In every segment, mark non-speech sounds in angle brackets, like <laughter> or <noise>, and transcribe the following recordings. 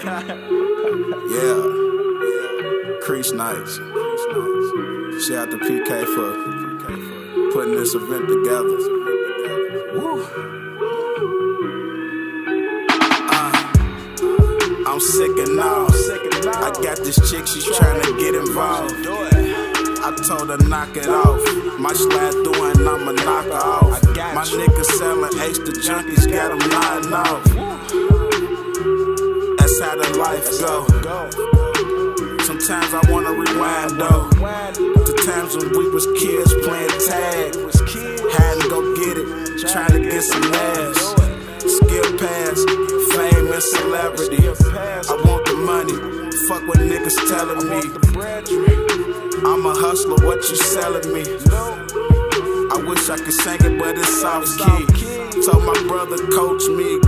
<laughs> yeah. Crease Nights. Shout out to PK for putting this event together. Woo. Uh, I'm sick and all. I got this chick, she's trying to get involved. I told her knock it off. My slide through and I'ma knock her off. My niggas selling to junkies, got them lying off. That's how the life go. Sometimes I wanna rewind though. The times when we was kids playing tag. Had to go get it, trying to get some ass. Skill pass, fame and celebrity. I want the money, fuck what niggas telling me. I'm a hustler, what you selling me? I wish I could sing it, but it's soft key. Told my brother, coach me,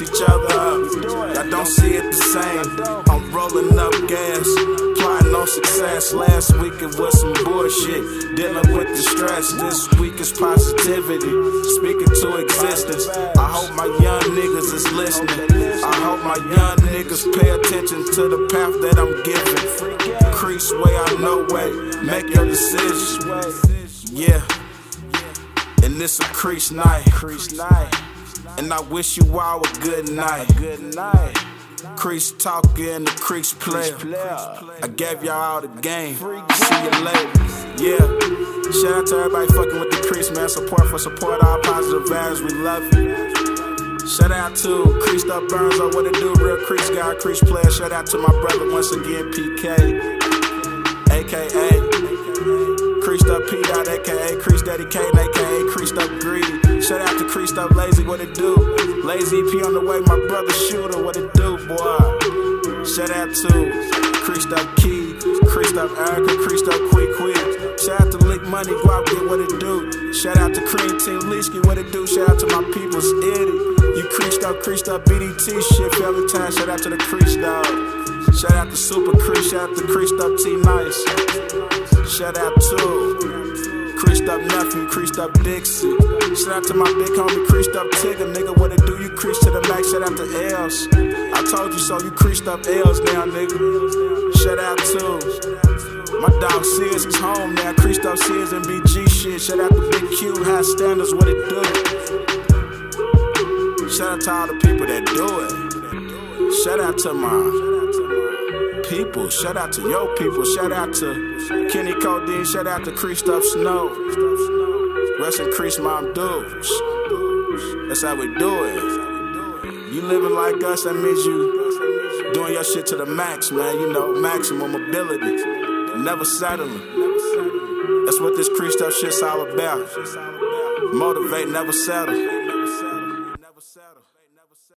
each other up. I don't see it the same. I'm rolling up gas, plotting on success. Last week it was some bullshit. Dealing with the stress. This week is positivity. Speaking to existence. I hope my young niggas is listening. I hope my young niggas pay attention to the path that I'm giving. Crease way, I know way. Make your decision. Yeah. And this a crease night. Crease night. And I wish you all a good night. Good night. Crease talking, the crease player. I gave y'all all the game. See you later. Yeah. Shout out to everybody fucking with the crease, man. Support for support, all positive vibes. We love you. Shout out to Creased Up Burns or what it do, real crease guy, crease player. Shout out to my brother once again, PK, aka Creased Up P Dot, aka Crease Daddy Kane, aka Creased Up Greedy. Shout out to Creased Up Lazy, what it do? Lazy P on the way, my brother Shooter, what it do, boy? Shout out to Creased Up Key, Creased Up Erica, Creased Up Quick Quick. Shout out to Lick Money, Guap, get what it do. Shout out to Cream Team Leesky, what it do? Shout out to my people's Eddie. You creased up, creased up BDT shit every time. Shout out to the crease dog. Shout out to Super Crease, shout out to Creased Up T Nice. Shout out to Creased Up Nephew, Creased Up Dixie. Shout out to my big homie, Creased Up Tigger. Nigga, what it do? You crease to the max. Shout out to L's. I told you so, you creased up L's now, nigga. Shout out to my dog Sears is home now. Creased up Sears and BG shit. Shout out to Big Q, High Standards, what it do? Shout out to all the people that do it. Shout out to my people. Shout out to your people. Shout out to Kenny Codeine. Shout out to Up Snow. Rest in Crease Mom Dudes. That's how we do it. You living like us, that means you doing your shit to the max, man. You know, maximum ability. Never settling. That's what this Up shit's all about. Motivate, never settle.